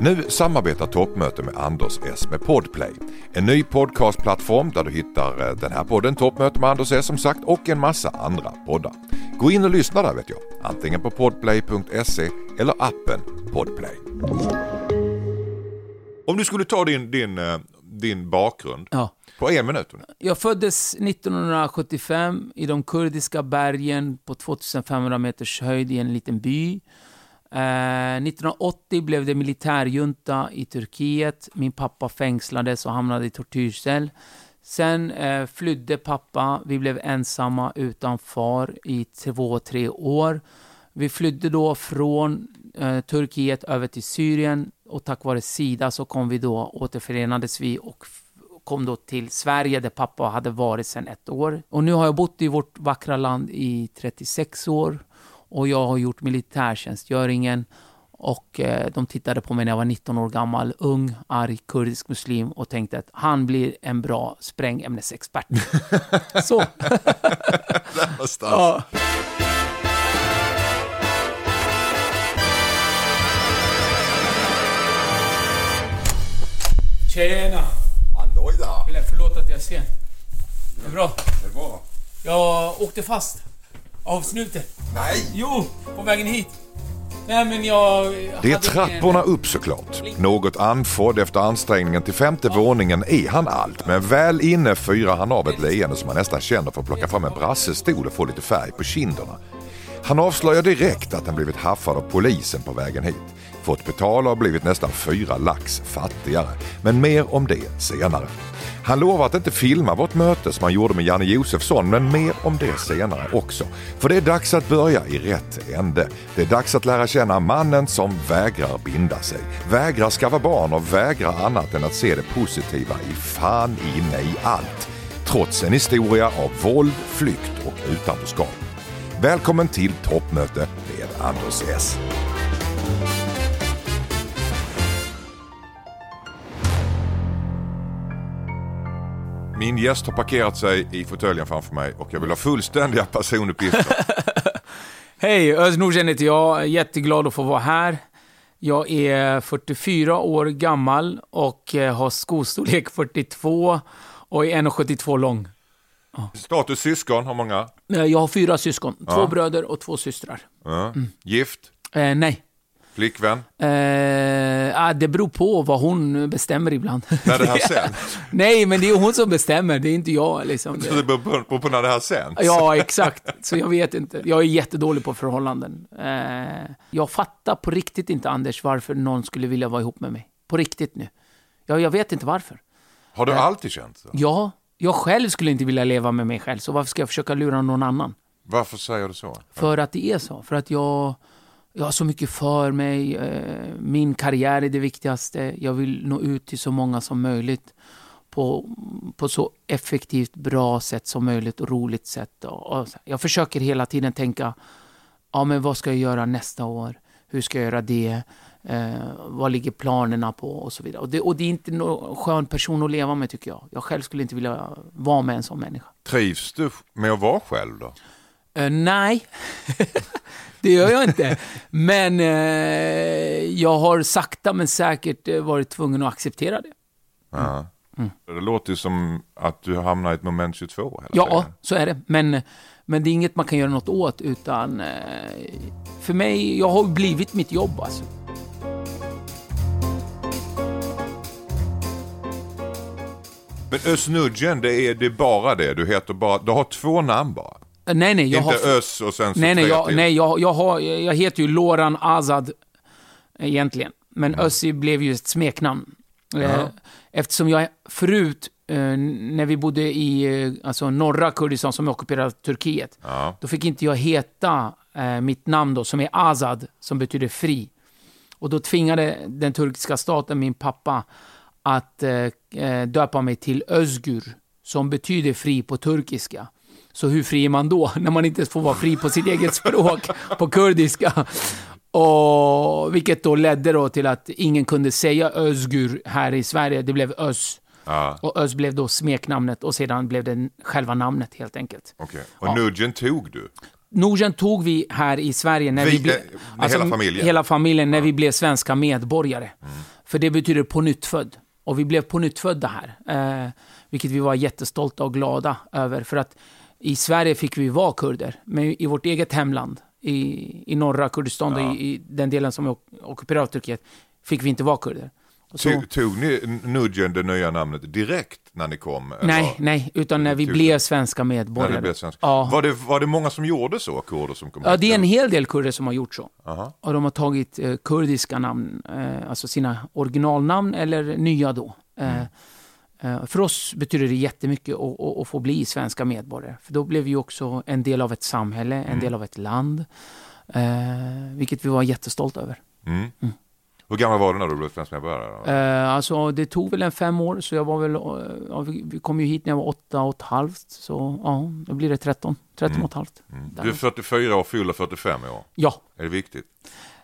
Nu samarbetar Toppmöte med Anders S med Podplay. En ny podcastplattform där du hittar eh, den här podden Toppmöte med Anders S som sagt och en massa andra poddar. Gå in och lyssna där vet jag. Antingen på podplay.se eller appen Podplay. Om du skulle ta din, din, eh, din bakgrund Ja. på en minut. Jag föddes 1975 i de kurdiska bergen på 2500 meters höjd i en liten by. Eh, 1980 blev det militärjunta i Turkiet. Min pappa fängslades och hamnade i tortyrcell. Sen eh, flydde pappa. Vi blev ensamma utan far i två, tre år. Vi flydde då från eh, Turkiet över till Syrien och tack vare Sida så kom vi då, återförenades vi och kom då till Sverige där pappa hade varit sedan ett år. Och nu har jag bott i vårt vackra land i 36 år och jag har gjort militärtjänstgöringen och eh, de tittade på mig när jag var 19 år gammal, ung, arg, kurdisk muslim och tänkte att han blir en bra sprängämnesexpert. Så. ja. Tjena! Halloj där! Eller förlåt att jag är sen. Det är bra. Det är bra. Jag åkte fast. Av snuten. Nej! Jo, på vägen hit. Nej men jag... Det är trapporna en- upp såklart. Något andfådd efter ansträngningen till femte våningen är han allt. Men väl inne fyrar han av ett leende som man nästan känner för att plocka fram en brassestol och få lite färg på kinderna. Han avslöjar direkt att han blivit haffad av polisen på vägen hit. Fått betala och blivit nästan fyra lax fattigare. Men mer om det senare. Han lovar att inte filma vårt möte som han gjorde med Janne Josefsson, men mer om det senare också. För det är dags att börja i rätt ände. Det är dags att lära känna mannen som vägrar binda sig, vägrar skaffa barn och vägrar annat än att se det positiva i fan inne i allt. Trots en historia av våld, flykt och utanförskap. Välkommen till toppmöte med Anders S. Min gäst har parkerat sig i fåtöljen framför mig och jag vill ha fullständiga personuppgifter. Hej, Özz Nordsen heter jag. Jätteglad att få vara här. Jag är 44 år gammal och eh, har skostorlek 42 och är 1,72 lång. Status syskon, har många? Eh, Jag har fyra syskon. Två Ja. bröder och två systrar. Ja. Gift? Eh, nej. Flickvän? Eh, ah, det beror på vad hon bestämmer ibland. När det här sen? nej, men det är hon som bestämmer. Det är inte jag. Liksom. Så det beror på, på när det här sen? Ja, exakt. Så jag vet inte. Jag är jättedålig på förhållanden. Eh, jag fattar på riktigt inte, Anders, varför någon skulle vilja vara ihop med mig. På riktigt nu. Jag, jag vet inte varför. Har du alltid känt så? Ja, jag själv skulle inte vilja leva med mig själv, så varför ska jag försöka lura någon annan? Varför säger du så? För att det är så. För att jag, jag har så mycket för mig. Eh, min karriär är det viktigaste. Jag vill nå ut till så många som möjligt på, på så effektivt, bra sätt som möjligt och roligt sätt. Och, jag försöker hela tiden tänka, ja men vad ska jag göra nästa år? Hur ska jag göra det? Eh, vad ligger planerna på? Och så vidare. Och det, och det är inte någon skön person att leva med tycker jag. Jag själv skulle inte vilja vara med en sån människa. Trivs du med att vara själv då? Eh, nej, det gör jag inte. Men eh, jag har sakta men säkert eh, varit tvungen att acceptera det. Ja. Det låter ju som att du hamnar i ett moment 22 hela Ja, tiden. så är det. Men, men det är inget man kan göra något åt, utan eh, för mig, jag har blivit mitt jobb alltså. Men Özz-Nudgen, det är, det är bara det? Du heter bara, du har två namn bara? Eh, Nej, nej, jag Inte har... Özz och sen så Nej, nej, jag, nej jag, jag, har, jag heter ju Loran Azad egentligen. Men Mm. Özzi blev ju ett smeknamn. Eh, Eftersom jag förut, eh, när vi bodde i alltså norra Kurdistan som är ockuperat Turkiet, Ja. då fick inte jag heta mitt namn då, som är Azad, som betyder fri. Och då tvingade den turkiska staten min pappa att döpa mig till Özgur, som betyder fri på turkiska. Så hur fri är man då, när man inte får vara fri på sitt eget språk, på kurdiska? Och, vilket då ledde då till att ingen kunde säga Özgur här i Sverige, det blev Öz. Ja, Och Öz blev då smeknamnet och sedan blev det själva namnet helt enkelt. okej. Och Ja. Nugent tog du? Norgen tog vi här i Sverige när vi, Vi- blev... med hela familjen? Hela familjen, när vi blev svenska medborgare. För det betyder på nytt född. Och vi blev på nytt födda här. Eh, vilket vi var jättestolta och glada över. För att i Sverige fick vi vara kurder. Men i vårt eget hemland, i, i norra Kurdistan, då, i, i den delen som är ockuperad av Turkiet, fick vi inte vara kurder. Så- Tog, ni Nugent det nya namnet direkt när ni kom? eller? nej, nej, utan när vi Tog blev svenska medborgare. blev svensk. Ja. Var, det, var det många som gjorde så, kurder som kom Ja, hit? det är en hel del kurder som har gjort så. Aha. Och de har tagit eh, kurdiska namn, eh, alltså sina originalnamn eller nya då. Eh, eh, för oss betyder det jättemycket att, att, att få bli svenska medborgare. För då blev vi också en del av ett samhälle, en del av ett land. Eh, vilket vi var jättestolta över. Mm. Hur gammal var du när du blev svensk medborgare? Eh, alltså det tog väl en fem år, så jag var väl, eh, ja, vi, kom ju hit när jag var åtta och ett halvt. Så ja, då blir det 13, 13 och ett halvt. Där. Du är 44 och fyller 45 i år. Ja, Är det viktigt?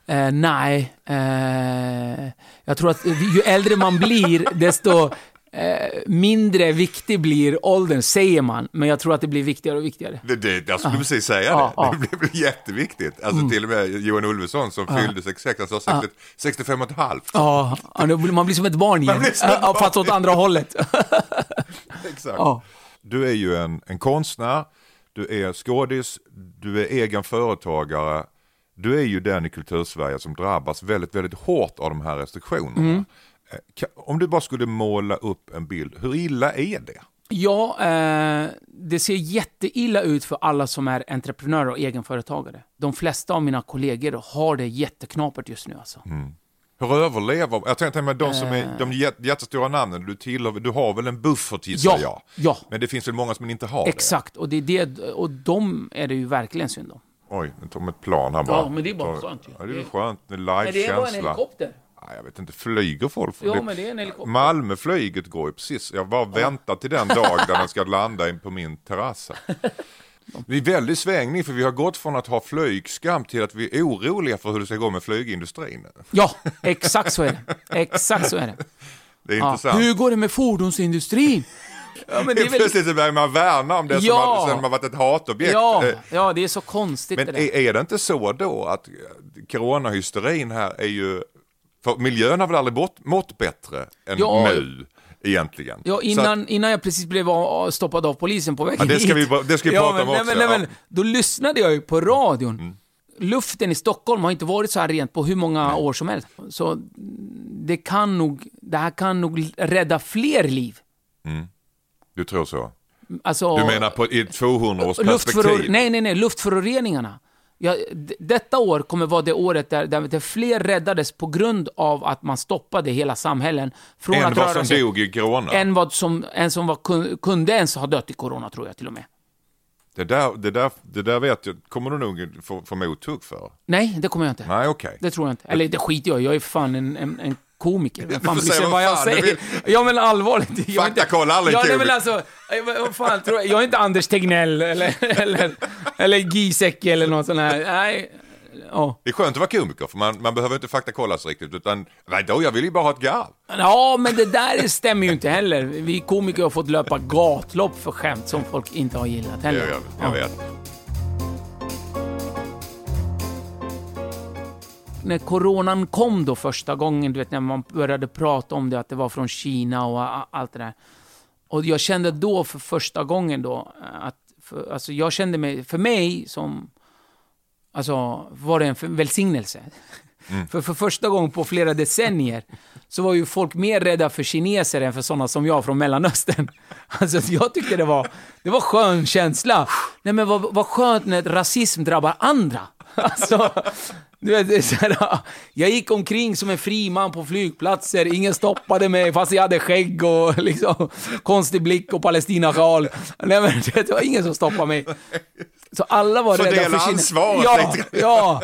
Eh, nej, eh, jag tror att ju äldre man blir, desto eh, mindre viktig blir åldern, säger man. Men jag tror att det blir viktigare och viktigare. Det, det, jag skulle precis säga det. Mm. Det blir jätteviktigt. Alltså till och med Johan Ulveson som fyllde 66, han sa 60, 65 och ett halvt. Ja, man blir som ett barn igen. barn. fast åt andra hållet. Exakt. Du är ju en, en konstnär, du är skådis, du är egen företagare. Du är ju den i kultursverige som drabbas väldigt, väldigt hårt av de här restriktionerna. Mm. Eh, Om du bara skulle måla upp en bild, hur illa är det? Ja, eh, det ser jätteilla ut för alla som är entreprenörer och egenföretagare. De flesta av mina kollegor har det jätteknapert just nu alltså. Hur överlever, jag tänkte med de som är de jät- jättestora namnen, du tillhör, du har väl en buffert gissar Ja, jag? ja. Men det finns väl många som inte har Exakt, och, det är det, och de är det ju verkligen synd om. det? Oj, nu tog ett plan här bara. Ja, men det är bara skönt ju. Ja, det är skönt, det är Men det är bara en live-känsla. helikopter. Jag vet inte, flyger folk? Ja, Det- men det är en helikopter. Malmöflyget går ju precis, jag bara väntar till den dag där den ska landa in på min terrass. Vi är väldigt svängning för vi har gått från att ha flygskam till att vi är oroliga för hur det ska gå med flygindustrin. Ja, exakt så är det. Exakt så är det. Det är Ja. intressant. Hur går det med fordonsindustrin? Ja, men det är väl... plötsligt börjar man värna om det Ja. som har varit ett hatobjekt. Ja, Eh, ja, det är så konstigt Men det är, är det inte så då att eh, coronahysterin här är ju, för miljön har väl aldrig bort, mått bättre än Ja. nu egentligen? Ja, Så att- innan, innan jag precis blev stoppad av polisen på vägen Ja, det ska hit. vi- det ska vi prata men, om nej, också, Men, nej, ja. men, då lyssnade jag ju på radion. Mm. Luften i Stockholm har inte varit så här rent på hur många år som helst. Så mm, det kan nog, det här kan nog rädda fler liv. Du tror så? Alltså, Du menar på, i ett 200 års perspektiv? Nej, nej, nej, luftföroreningarna. Ja, detta år kommer vara det året där, där, fler räddades på grund av att man stoppade hela samhällen från Än att vad röra som sig. dog i corona? Än vad som, en som var, kun- kunde ens ha dött i corona, tror jag till och med. Det, där, det, där, det där vet jag, kommer du nog få, få mothugg för? Nej, det kommer jag inte. Nej, okej. Det tror jag inte. Eller det skiter jag i. Jag är fan en, en, en komiker. Vem fan bryr sig vad jag säger? Ja men allvarligt. Jag är inte- Faktakolla aldrig ja, nej, men alltså, vad fan tror jag? Jag är inte Anders Tegnell eller, eller, eller Giesecke eller något sånt här. Nej. Ja. Det är skönt att vara komiker för man, man behöver inte faktakolla sig riktigt utan, nej då, jag vill ju bara ha ett garv. ja, men det där stämmer ju inte heller. Vi komiker har fått löpa gatlopp för skämt som folk inte har gillat heller. gör jag, jag Ja. vet. När coronan kom då första gången, du vet när man började prata om det, att det var från Kina och allt det där. Och jag kände då för första gången då att, för, alltså jag kände mig, för mig som, alltså var det en välsignelse. För, för första gången på flera decennier så var ju folk mer rädda för kineser än för sådana som jag från Mellanöstern. Alltså jag tyckte det var, det var skön känsla. Nej men vad, vad skönt när rasism drabbar andra. Alltså, du vet, det är så här, jag gick omkring som en fri man på flygplatser, ingen stoppade mig fast jag hade skägg och liksom, konstig blick och palestinasjal. Nej men det var ingen som stoppade mig. Så alla var rädda Fördela för Kina. ansvaret Ja, lite. ja.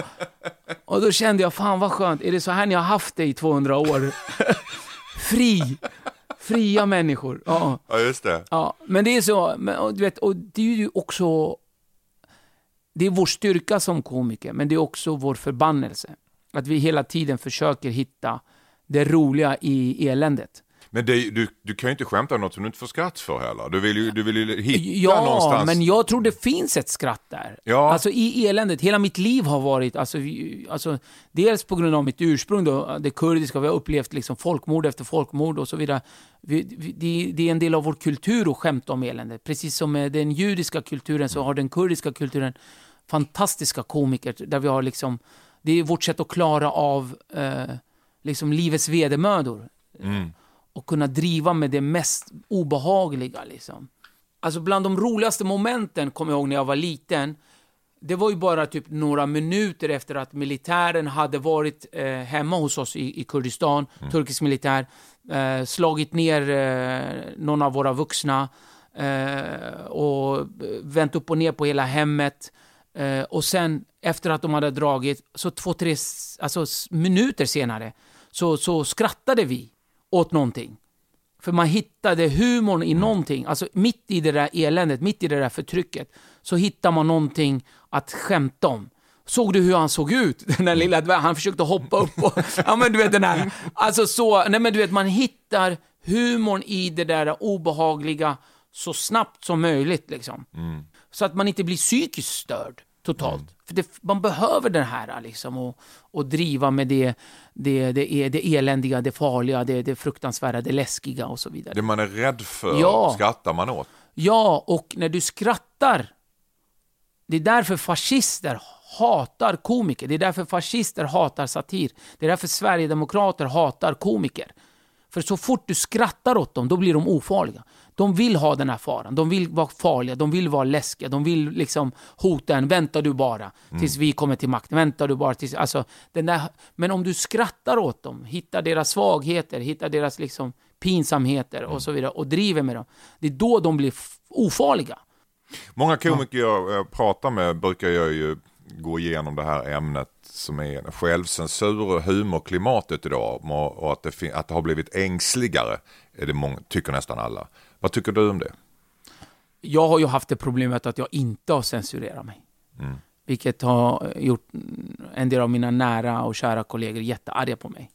Och då kände jag, fan vad skönt, är det så här ni har haft det i 200 år? Fri. Fria människor. Ja. Ja, just det. Ja, men det är så, men, och, du vet, och det är ju också, det är vår styrka som komiker, men det är också vår förbannelse. Att vi hela tiden försöker hitta det roliga i eländet. Men det, du, du kan ju inte skämta om något som du inte får skratt för heller. Du vill ju, du vill ju hitta Ja, någonstans. men jag tror det finns ett skratt där. Ja. Alltså i eländet, hela mitt liv har varit, alltså, alltså, dels på grund av mitt ursprung, då, det kurdiska, vi har upplevt liksom folkmord efter folkmord och så vidare. Vi, vi, det, det är en del av vår kultur att skämta om eländet. Precis som med den judiska kulturen så har den kurdiska kulturen fantastiska komiker där vi har liksom, det är vårt sätt att klara av eh, liksom livets vedermödor och kunna driva med det mest obehagliga. Liksom. Alltså bland de roligaste momenten, kommer jag ihåg när jag var liten, det var ju bara typ några minuter efter att militären hade varit eh, hemma hos oss i, i Kurdistan, turkisk militär, eh, slagit ner eh, någon av våra vuxna eh, och vänt upp och ner på hela hemmet. Eh, och sen efter att de hade dragit, så två, tre alltså, minuter senare, så, så skrattade vi åt någonting. För man hittade humorn i någonting, alltså mitt i det där eländet, mitt i det där förtrycket, så hittar man någonting att skämta om. Såg du hur han såg ut? Den där lilla dvärgen, han försökte hoppa upp och, ja men du vet den här, alltså så, nej men du vet man hittar humorn i det där obehagliga så snabbt som möjligt liksom. Så att man inte blir psykiskt störd totalt. För det, man behöver den här liksom och, och driva med det, det, det, är det eländiga, det farliga, det, det fruktansvärda, det läskiga och så vidare. Det man är rädd för Ja. skrattar man åt. Ja, och när du skrattar, det är därför fascister hatar komiker. Det är därför fascister hatar satir. Det är därför Sverigedemokrater hatar komiker. För så fort du skrattar åt dem, då blir de ofarliga. De vill ha den här faran, de vill vara farliga, de vill vara läskiga, de vill liksom hota en. Vänta du bara tills vi kommer till makten, vänta du bara tills... Alltså, den där, men om du skrattar åt dem, hittar deras svagheter, hittar deras liksom pinsamheter och så vidare och driver med dem, det är då de blir ofarliga. Många komiker jag eh, pratar med brukar jag ju gå igenom det här ämnet som är självcensur och humorklimatet idag och att det, att det har blivit ängsligare, är det många, tycker nästan alla. Vad tycker du om det? jag har ju haft det problemet att jag inte har censurerat mig. Vilket har gjort en del av mina nära och kära kollegor jättearga på mig.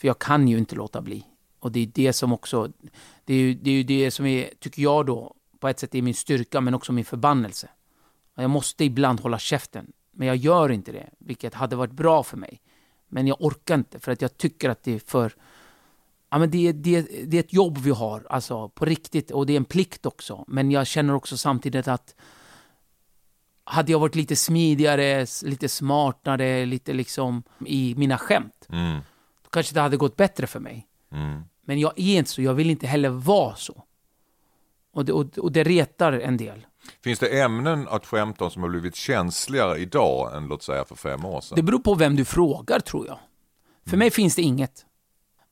För jag kan ju inte låta bli. Och det är det som också, det är ju det, är det som är, tycker jag då, på ett sätt är min styrka men också min förbannelse. Jag måste ibland hålla käften, men jag gör inte det, vilket hade varit bra för mig. Men jag orkar inte, för att jag tycker att det är för... Ja, men det, är- det, det är ett jobb vi har, alltså på riktigt, och det är en plikt också. Men jag känner också samtidigt att hade jag varit lite smidigare, lite smartare, lite liksom i mina skämt, då kanske det hade gått bättre för mig. Men jag är inte så, jag vill inte heller vara så. Och det, och, och det retar en del. Finns det ämnen att skämta om som har blivit känsligare idag än låt säga för fem år sedan? Det beror på vem du frågar, tror jag. För mig finns det inget.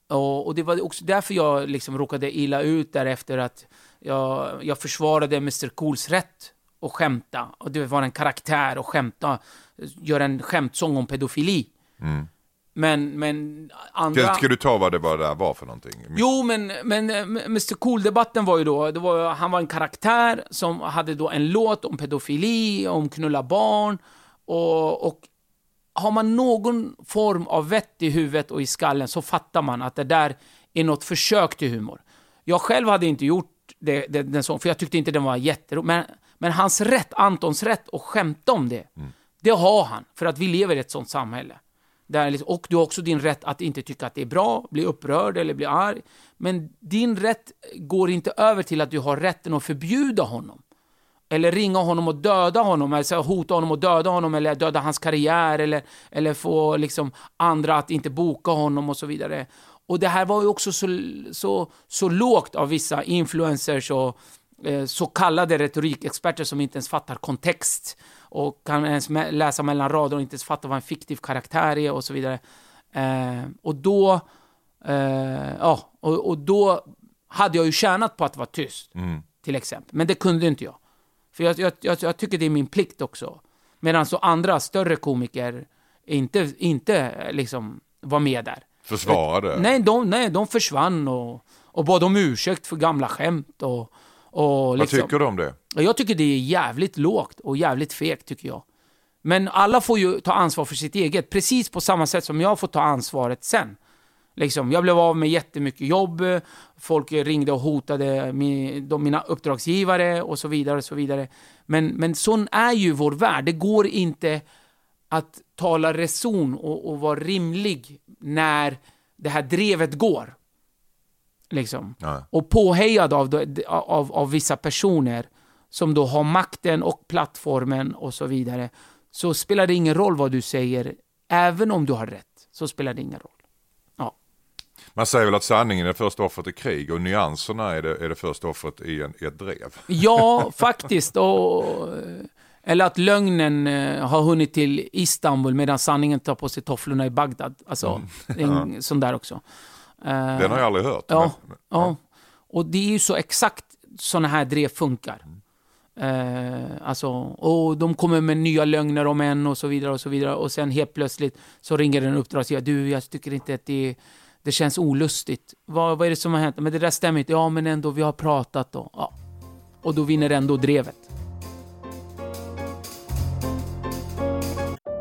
Och, och det var också därför jag liksom råkade illa ut därefter att jag, jag försvarade Mr Cools rätt att skämta. Och det var en karaktär och skämta, göra en skämtsång om pedofili. Men, men andra... Ska, ska du ta vad det var där var för någonting? Jo, men, men eh, Mr Cool-debatten var ju då, det var, han var en karaktär som hade då en låt om pedofili, om knulla barn och, och har man någon form av vett i huvudet och i skallen så fattar man att det där är något försök till humor. Jag själv hade inte gjort det, det, den sång, för jag tyckte inte den var jätterolig. Men, men hans rätt, Antons rätt att skämta om det, det har han. För att vi lever i ett sånt samhälle. Där, liksom- och du har också din rätt att inte tycka att det är bra, bli upprörd eller bli arg. Men din rätt går inte över till att du har rätten att förbjuda honom. Eller ringa honom och döda honom, eller så hota honom och döda honom, eller döda hans karriär, eller, eller få liksom andra att inte boka honom och så vidare. Och det här var ju också så, så, så lågt av vissa influencers och eh, så kallade retorikexperter som inte ens fattar kontext och kan ens läsa mellan rader och inte ens fatta vad en fiktiv karaktär är och så vidare. Eh, och då, eh, ja, och, och då hade jag ju tjänat på att vara tyst, till exempel. Men det kunde inte jag. För jag, jag, jag, jag tycker det är min plikt också. Medan så andra större komiker inte, inte eh, liksom var med där. Försvarade? Nej, de, nej, de försvann och, och bad om ursäkt för gamla skämt och, och Vad liksom. tycker du om det? Jag tycker det är jävligt lågt och jävligt fegt tycker jag. Men alla får ju ta ansvar för sitt eget, precis på samma sätt som jag får ta ansvaret sen. Liksom, jag blev av med jättemycket jobb, folk ringde och hotade min, de, mina uppdragsgivare och så vidare. och så vidare. Men, men sån är ju vår värld. Det går inte att tala reson och, och vara rimlig när det här drevet går. Liksom. Och påhejad av, av, av vissa personer som då har makten och plattformen och så vidare, så spelar det ingen roll vad du säger, även om du har rätt, så spelar det ingen roll. Ja. Man säger väl att sanningen är första offret i krig och nyanserna är det, är det första offret i, en, i ett drev. Ja, faktiskt. Och, eller att lögnen eh, har hunnit till Istanbul medan sanningen tar på sig tofflorna i Bagdad. Alltså, en sån där också. Eh, Den har jag aldrig hört. Ja, men- ja. Och det är ju så exakt såna här drev funkar. Eh, alltså, och de kommer med nya lögner om en och så vidare och så vidare. Och sen helt plötsligt så ringer en uppdragsgivare. Du, jag tycker inte att det, det känns olustigt. Vad, vad är det som har hänt? Men det där stämmer inte. Ja, men ändå, vi har pratat då. Ja. Och då vinner ändå drevet.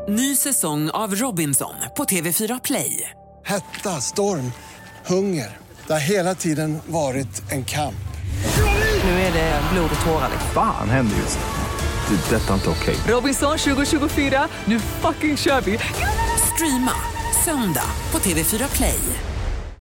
Ny säsong av Robinson på TV4 Play. Hetta, storm, hunger. Det har hela tiden varit en kamp. Nu är det blod och tårar. liksom. Fan händer just nu. Det. Detta är inte okej. Robinson 2024, nu fucking kör vi! Streama söndag på TV4 Play.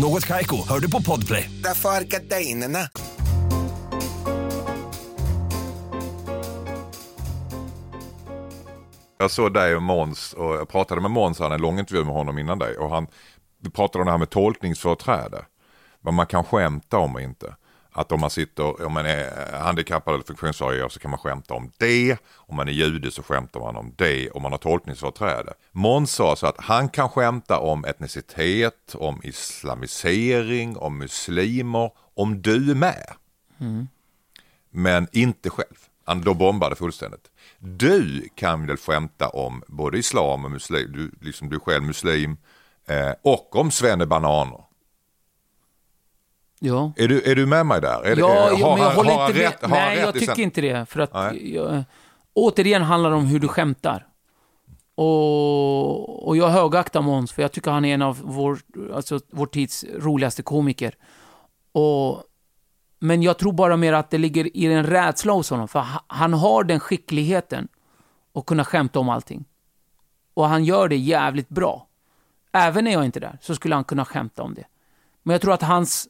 Något Kaiko, hör du på Podplay. Därför är gardinerna. Jag såg dig och Måns och jag pratade med Måns, han en lång intervju med honom innan dig och han vi pratade om det här med tolkningsföreträde. Vad man kan skämta om och inte. Att om man sitter, om man är handikappad eller funktionsvarierad så kan man skämta om det. Om man är jude så skämtar man om det. Om man har tolkningsföreträde. Måns sa så att han kan skämta om etnicitet, om islamisering, om muslimer, om du är med. Men inte själv. Han då bombade fullständigt. Du kan väl skämta om både islam och muslim, du, liksom du själv muslim, eh, och om svennebananer. Ja. Är du, är du med mig där? Är det- Ja, är- ja, men jag håller har inte rätt- har Nej, rätt jag tycker sen- inte det. För att, jag, återigen handlar det om hur du skämtar. Och, och jag högaktar Måns, för jag tycker han är en av vår, alltså, vår tids roligaste komiker. Och, men jag tror bara mer att det ligger i en rädsla hos honom, för ha- han har den skickligheten att kunna skämta om allting. Och han gör det jävligt bra. Även när jag inte är där, så skulle han kunna skämta om det. Men jag tror att hans,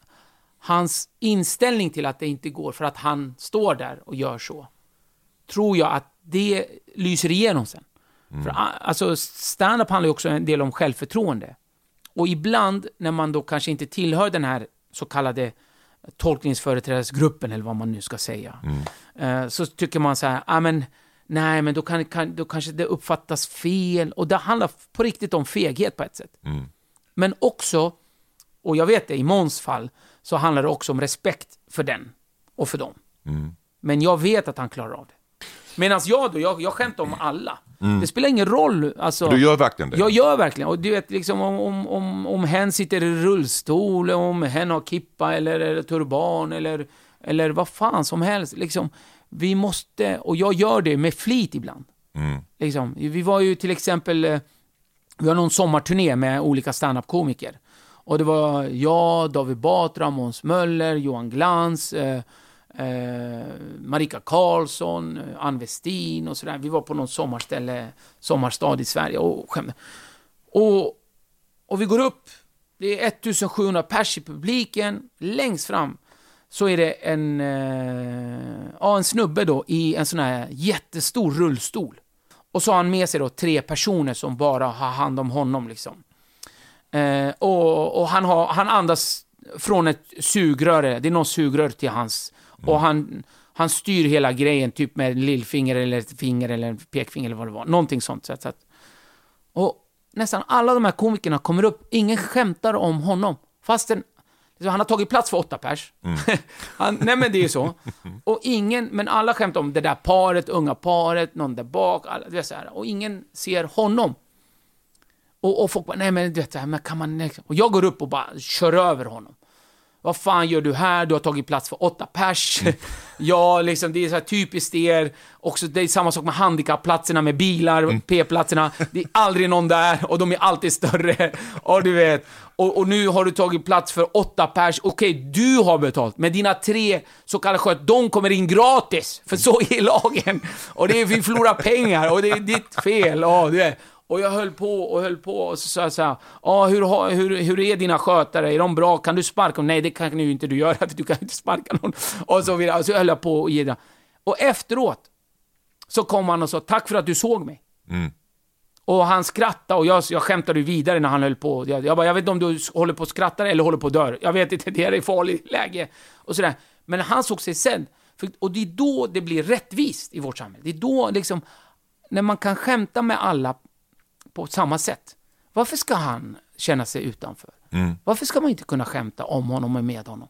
hans inställning till att det inte går för att han står där och gör så, tror jag att det lyser igenom sen. För, a- alltså, stand-up handlar ju också en del om självförtroende. Och ibland när man då kanske inte tillhör den här så kallade tolkningsföreträdarsgruppen, eller vad man nu ska säga, eh, så tycker man så här, ah, men, nej, men då, kan, kan, då kanske det uppfattas fel. Och det handlar på riktigt om feghet på ett sätt. Men också, och jag vet det, i Måns fall, så handlar det också om respekt för den och för dem. Men jag vet att han klarar av det. Medan jag då, jag, jag skämtar om alla. Det spelar ingen roll. Alltså, Du gör verkligen det? Jag gör verkligen. Och du vet, liksom, om, om, om, om hen sitter i rullstol, om hen har kippa eller, eller turban eller, eller vad fan som helst. Liksom, vi måste, och jag gör det med flit ibland. Liksom, vi var ju till exempel, eh, vi har någon sommarturné med olika standup-komiker. Och det var jag, David Batra, Måns Möller, Johan Glans, eh, eh, Marika Karlsson, Ann Westin och sådär. Vi var på någon sommarställe, sommarstad i Sverige och skämde. Och, och vi går upp, det är 1700 pers i publiken, längst fram så är det en, eh, ja, en snubbe då i en sån här jättestor rullstol. Och så har han med sig då tre personer som bara har hand om honom liksom. Eh, och och han, har, han andas från ett sugrör, det är någon sugrör till hans, och han, han styr hela grejen, typ med en lillfinger eller ett finger eller en pekfinger eller vad det var, någonting sånt. Så att, så att, och nästan alla de här komikerna kommer upp, ingen skämtar om honom, fastän han har tagit plats för åtta pers. han, nej men det är ju så. Och ingen, men alla skämtar om det där paret, unga paret, någon där bak, alla, det är så här, och ingen ser honom. Och, och folk bara, nej men du vet, här, men kan man... Och jag går upp och bara kör över honom. Vad fan gör du här? Du har tagit plats för åtta pers. ja, liksom, det är så här typiskt er. Också, det är samma sak med handikappplatserna med bilar, P-platserna. Det är aldrig någon där och de är alltid större. Och du vet. Och, och nu har du tagit plats för åtta pers. Okej, du har betalt. Men dina tre så kallade sköt, de kommer in gratis. För så är lagen. Och det är, vi förlorar pengar och det är ditt fel. Ja, du vet. Och jag höll på och höll på och så sa jag så här, ja hur, hur, hur är dina skötare, är de bra, kan du sparka dem? Nej det kan ju inte du göra, för du kan inte sparka någon. Och så vidare, och så höll jag på och ge. Och efteråt så kom han och sa, tack för att du såg mig. Och han skrattade och jag, jag skämtade vidare när han höll på. Jag, jag bara, jag vet inte om du håller på att skratta eller håller på att dö. Jag vet inte, det är ett farligt läge. Och sådär. Men han såg sig sedd. Och det är då det blir rättvist i vårt samhälle. Det är då liksom, när man kan skämta med alla på samma sätt. Varför ska han känna sig utanför? Varför ska man inte kunna skämta om honom och med honom?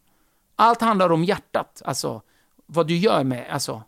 Allt handlar om hjärtat, alltså vad du gör med, alltså.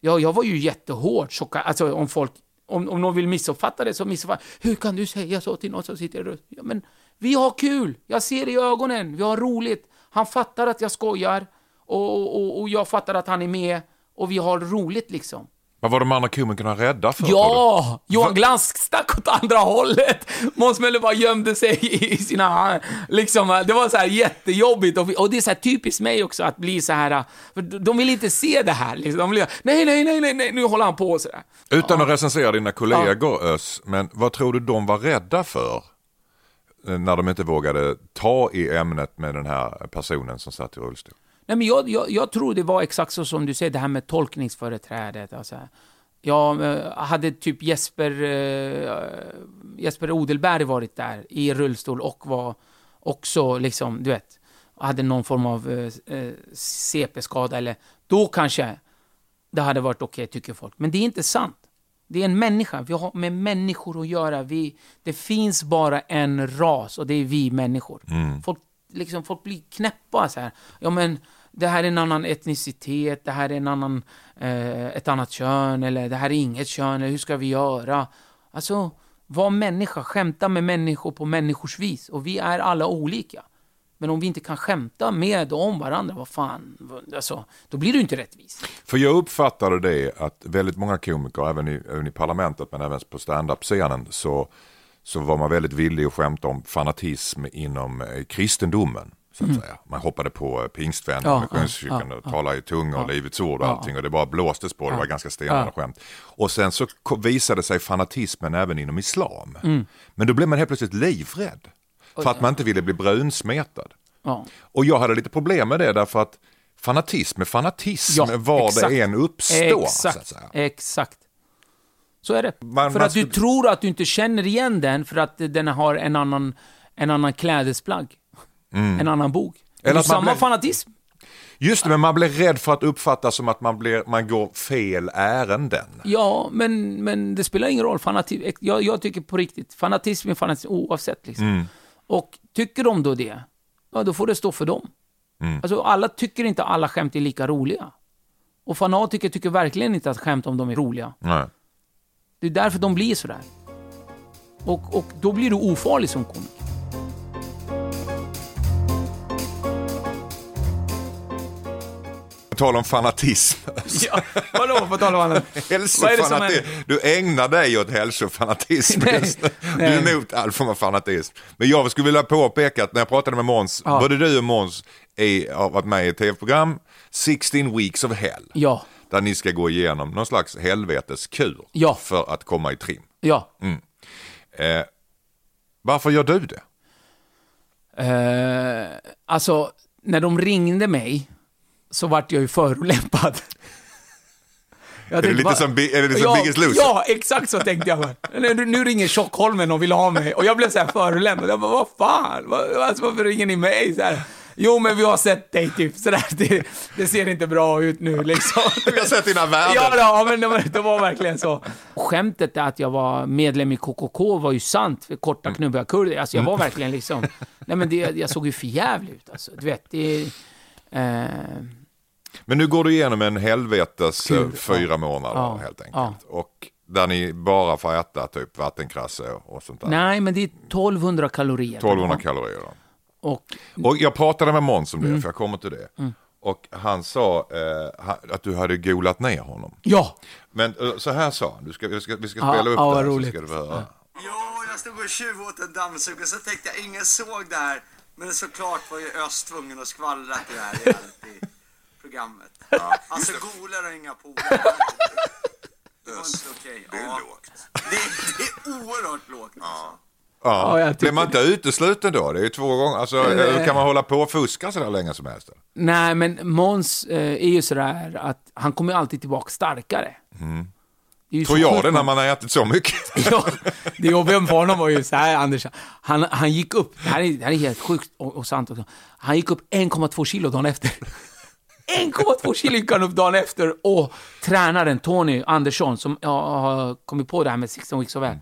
Ja, jag var ju jättehård, chocka, alltså om folk, om, om någon vill missuppfatta det så missuppfatta. Hur kan du säga så till någon som sitter och ja, men vi har kul, jag ser det i ögonen, vi har roligt. Han fattar att jag skojar och, och, och jag fattar att han är med och vi har roligt liksom. Vad var de andra komikerna rädda för? Ja! Johan Glans stack åt andra hållet. Måns Möller bara gömde sig i sina... Liksom, det var så här jättejobbigt. Och, det är så här typiskt mig också att bli så här... För de vill inte se det här. Liksom. De vill, nej, nej, nej, nej, nej, nu håller han på och så där. du? Utan att recensera dina kollegor Ös, men vad tror du de var rädda för? eh, När de inte vågade ta i ämnet med den här personen som satt i rullstol. Nej, men jag, jag, jag tror det var exakt så som du säger, det här med tolkningsföreträdet. Alltså, jag hade typ Jesper, eh, Jesper Odelberg varit där i rullstol och var också liksom, du vet, hade någon form av eh, eh, CP-skada eller då kanske det hade varit okej tycker folk. Men det är inte sant. Det är en människa. Vi har med människor att göra. Vi, det finns bara en ras och det är vi människor. Folk, liksom, folk blir knäppa så här. Ja, men det här är en annan etnicitet, det här är en annan, eh, ett annat kön, eller det här är inget kön, eller hur ska vi göra? Alltså, var människa, skämta med människor på människors vis. Och vi är alla olika. Men om vi inte kan skämta med och om varandra, vad fan, alltså, då blir det ju inte rättvist. För jag uppfattade det att väldigt många komiker, även i, även i parlamentet men även på standup-scenen, så, så var man väldigt villig att skämta om fanatism inom eh, kristendomen. Så att säga. Man hoppade på pingstvänner, Mm. Ja, missionskyrkan ja, och ja. talade i tungor och livets ord och allting och det bara blåstes på, det var ganska stenade skämt. Och sen så visade sig fanatismen även inom islam. Mm. Men då blev man helt plötsligt livrädd. För att man inte ville bli brunsmetad. Och jag hade lite problem med det därför att fanatism är fanatism var exakt. det än uppstår. Exakt, Så exakt. Så är det. Man- för man att du skulle- tror att du inte känner igen den för att den har en annan, en annan klädesplagg. En annan bok. Eller det är samma blir- fanatism. Just det, men man blir rädd för att uppfattas som att man, blir, man går fel ärenden. Ja, men, men det spelar ingen roll. Fanatism, jag, jag tycker på riktigt, fanatism är fanatism oavsett. Liksom. Mm. Och tycker de då det, ja då får det stå för dem. Mm. Alltså alla tycker inte alla skämt är lika roliga. Och fanatiker tycker verkligen inte att skämt om de är roliga. Nej. Det är därför de blir sådär. Och, och då blir du ofarlig som komiker. Tal om fanatism. Ja, vadå på tal om annat? Vad är Hälsofanatism. Du ägnar dig åt hälsofanatism Nej. Du nej. är emot all form av fanatism. Men jag skulle vilja påpeka att när jag pratade med Måns, Ja. både du och Måns har varit med i ett tv-program, 16 weeks of hell. Ja, Där ni ska gå igenom någon slags helveteskur Ja. för att komma i trim. ja. Eh, varför gör du det? Eh, alltså, när de ringde mig så vart jag ju förolämpad. Jag Är det lite bara- som, är det lite som ja, Biggest Loser? Ja, exakt så tänkte jag. Nu, nu ringer Tjockholmen och vill ha mig. Och jag blev så här förolämpad. Jag bara, vad fan? Alltså, varför ringer ni mig? Så här. Jo, men vi har sett dig typ sådär. Det, det ser inte bra ut nu liksom. Vi har sett dina värden. Ja, ja men det var, det var verkligen så. Skämtet att jag var medlem i KKK var ju sant, för korta knubbiga kurder. Alltså jag var verkligen liksom... Nej men det, jag såg ju för jävligt ut alltså. Du vet, det... Eh, Men nu går du igenom en helvetes Kul, eh, fyra ja. månader Ja, helt enkelt. ja. Och där ni bara får äta typ vattenkrasse och sånt där. nej, men det är 1200 kalorier. 1200 kalorier. Då. Och, Och jag pratade med Måns om det, Mm. för jag kommer till det. Och han sa eh, att du hade golat ner honom. ja, Men eh, så här sa han, du ska, vi ska, vi ska Ja, spela upp ja, det här så roligt. ska du få höra. Jo, jag stod och tjuvåt en dammsugare så tänkte jag ingen såg det här. Men såklart var ju Öst tvungen att skvallra till det här i allt i programmet. Alltså golar och inga polare. Det var inte okej. Det är lågt. Det är, det är oerhört lågt alltså. Ja, Ja. Blir man inte utesluten då? Det är ju två gånger. Alltså, eller kan man hålla på och fuska så där länge som helst? nej men Måns eh, är ju sådär att han kommer alltid tillbaka starkare. Det ju Tror jag det när man- har ätit så mycket. Ja, det jobbiga för honom var ju så här, Anders. Han, han gick upp, det här är, det här är helt sjukt och, och sant också. Han gick upp 1,2 kilo dagen efter. 1,2 kilo gick han upp dagen efter och tränaren Tony Andersson, som har kommit på det här med 16 weeks of hell.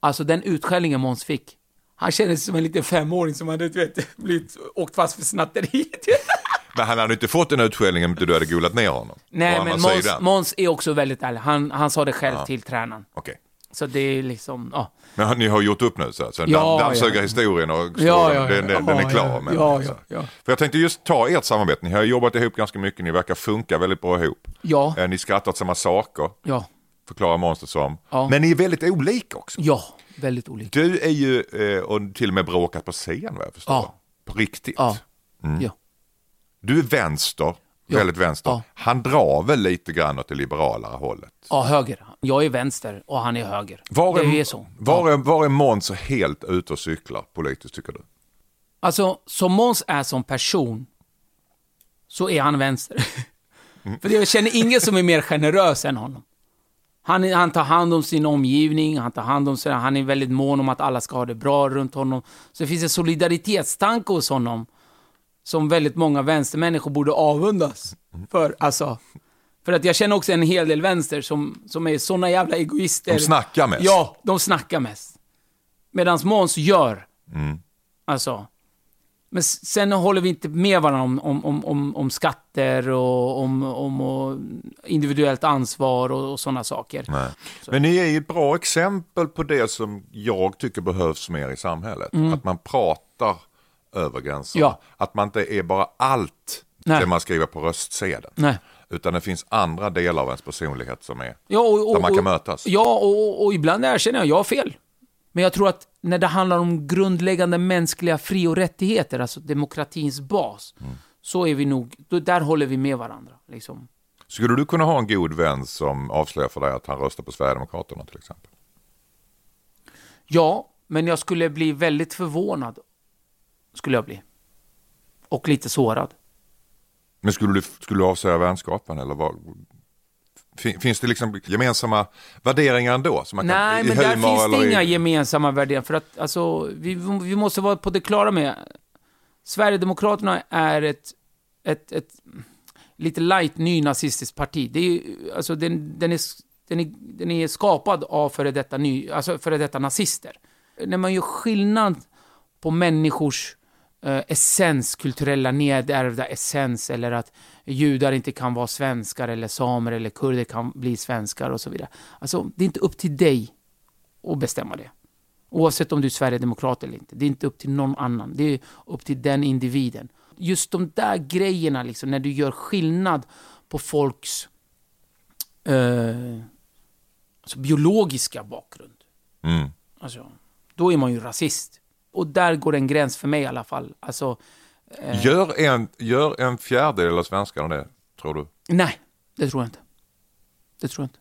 Alltså den utskällningen Måns fick. Han kände sig som en liten femåring som hade vet, blivit, åkt fast för snatteri. Men han hade inte fått den utskällningen om inte du hade golat ner honom. Nej, men Måns, är också väldigt ärlig. Han, han sa det själv till tränaren. Okej. Så det är liksom, ja. Men ni har gjort upp nu så? så Ja, Dammsugarhistorien och Ja, ja, ja. den, den, den är Ja, klar ja. Ja, alltså. ja, ja. För jag tänkte just ta ert samarbete. Ni har jobbat ihop ganska mycket. Ni verkar funka väldigt bra ihop. Ja. Eh, Ni skrattar åt samma saker, Ja, förklarar monstret som. Ja. Men ni är väldigt olika också. ja, väldigt olika. Du är ju, eh, och till och med bråkat på scen vad jag förstår. Ja. På riktigt. Ja. ja. Du är vänster, Ja. väldigt vänster. Ja. Han drar väl lite grann åt det liberalare hållet. Ja, höger. Jag är vänster och han är höger. Var är, det är så. Var är, var är Måns helt ute och cyklar politiskt tycker du? Alltså, som Måns är som person, så är han vänster. Mm. För jag känner ingen som är mer generös än honom. Han, han tar hand om sin omgivning, han tar hand om sig, han är väldigt mån om att alla ska ha det bra runt honom. Så det finns en solidaritetstanke hos honom som väldigt många vänstermänniskor borde avundas. För, alltså, för att jag känner också en hel del vänster som, som är såna jävla egoister. De snackar mest. Ja, de snackar mest. Medan Måns gör. Mm. Alltså. Men sen håller vi inte med varandra om, om, om, om, om skatter och om, om och individuellt ansvar och, och sådana saker. Nej. Men ni är ju ett bra exempel på det som jag tycker behövs mer i samhället. Att man pratar över gränserna. Mm. Ja. Att man inte är bara allt Nej. det man skriver på röstsedeln. Nej. Utan det finns andra delar av ens personlighet som är Ja, och, och, där man kan mötas. Ja, och, och, ibland erkänner jag, jag har fel. Men jag tror att när det handlar om grundläggande mänskliga fri och rättigheter, alltså demokratins bas, Mm. så är vi nog, där håller vi med varandra. Liksom. Skulle du kunna ha en god vän som avslöjar för dig att han röstar på Sverigedemokraterna till exempel? Ja, men jag skulle bli väldigt förvånad. Skulle jag bli. Och lite sårad. Men skulle du, skulle du avslöja vänskapen eller vad? Fin- Finns det liksom gemensamma värderingar ändå? Som man Nej, kan, men där finns det eller i- inga gemensamma värderingar. För att alltså, vi, vi måste vara på det klara med, Sverigedemokraterna är ett, ett, ett lite light nynazistiskt parti. Det är, alltså, den, den, är, den, är, den är skapad av före detta, ny, alltså före detta nazister. När man gör skillnad på människors essens, kulturella nedärvda essens, eller att judar inte kan vara svenskar, eller samer eller kurder kan bli svenskar och så vidare. Alltså, det är inte upp till dig att bestämma det. Oavsett om du är sverigedemokrat eller inte. Det är inte upp till någon annan. Det är upp till den individen. Just de där grejerna, liksom, när du gör skillnad på folks eh, alltså biologiska bakgrund. Mm. Alltså, då är man ju rasist. Och där går en gräns för mig i alla fall. Alltså, Gör, en, gör en fjärdedel av svenskarna det, tror du? nej, det tror jag inte. Det tror jag inte.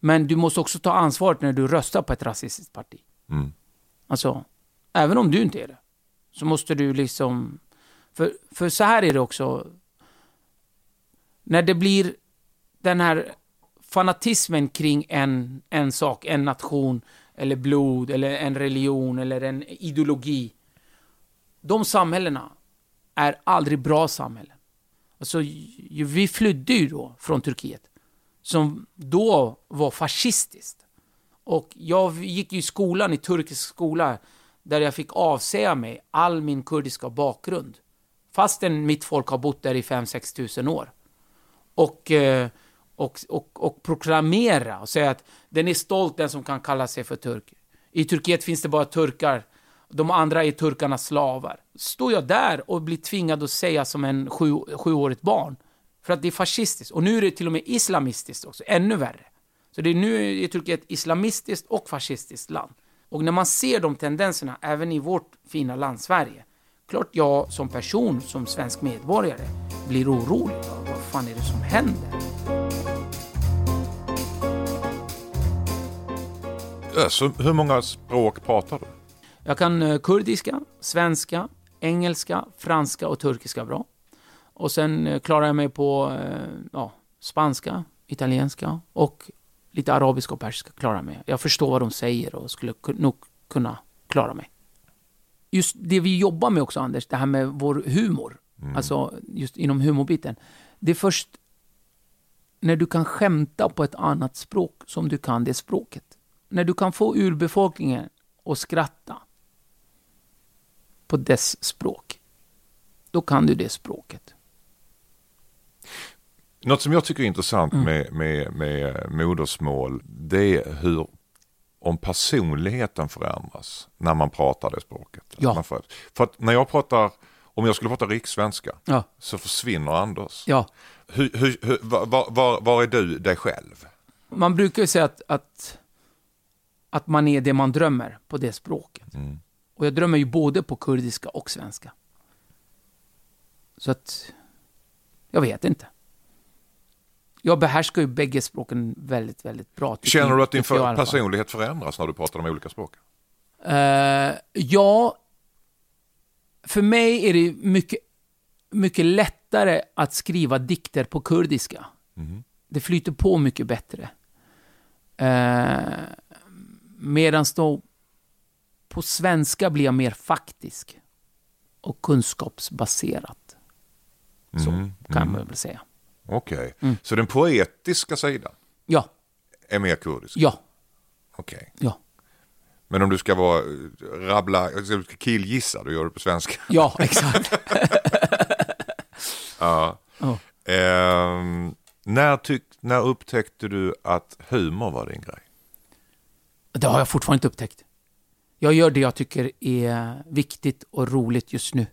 Men du måste också ta ansvaret när du röstar på ett rasistiskt parti. Mm. Alltså, även om du inte är det, så måste du liksom... För, för så här är det också. När det blir den här fanatismen kring en, en sak, en nation, eller blod, eller en religion, eller en ideologi. De samhällena är aldrig bra samhällen. Alltså, vi flydde ju då från Turkiet, som då var fascistiskt. Och jag gick ju i skolan, i turkisk skola, där jag fick avsäga mig all min kurdiska bakgrund. Fastän mitt folk har bott där i 5-6 tusen år. Och, eh, och, och, och proklamera och säga att den är stolt den som kan kalla sig för turk. I Turkiet finns det bara turkar. De andra är turkarnas slavar. Står jag där och blir tvingad att säga som en sju, sjuårigt barn. För att det är fascistiskt. Och nu är det till och med islamistiskt också. Ännu värre. Så det är nu är Turkiet ett islamistiskt och fascistiskt land. Och när man ser de tendenserna även i vårt fina land Sverige. Klart jag som person, som svensk medborgare, blir orolig. Vad fan är det som händer? Så hur många språk pratar du? Jag kan eh, kurdiska, svenska, engelska, franska och turkiska bra. Och sen eh, klarar jag mig på eh, ja, spanska, italienska och lite arabiska och persiska klarar jag mig. Jag förstår vad de säger och skulle ku- nog kunna klara mig. Just det vi jobbar med också, Anders, det här med vår humor. Alltså just inom humorbiten. Det är först när du kan skämta på ett annat språk som du kan det språket. När du kan få urbefolkningen att skratta på dess språk, då kan du det språket. Något som jag tycker är intressant med, med, med modersmål, det är hur om personligheten förändras när man pratar det språket. Ja. För att när jag pratar, om jag skulle prata rikssvenska, Ja. så försvinner Anders. Ja. Hur, hur, hur, var- var, var är du dig själv? Man brukar ju säga att, att, att man är det man drömmer på det språket. Och jag drömmer ju både på kurdiska och svenska. Så att, jag vet inte. Jag behärskar ju bägge språken väldigt, väldigt bra. Känner du att din fall. personlighet förändras när du pratar de olika språken? Eh, ja, för mig är det mycket, mycket lättare att skriva dikter på kurdiska. Det flyter på mycket bättre. Uh, Medan då på svenska blir jag mer faktisk och kunskapsbaserat. Så kan man väl säga. Okej, Mm. så den poetiska sidan Ja, är mer kurdisk? ja, Okej. ja. Men om du ska vara, rabbla, du ska killgissa, du gör det på svenska. Ja, exakt. Ja. Ja. Ehm, när, tyck, när upptäckte du att humor var din grej? Det har jag fortfarande inte upptäckt. Jag gör det jag tycker är viktigt och roligt just nu.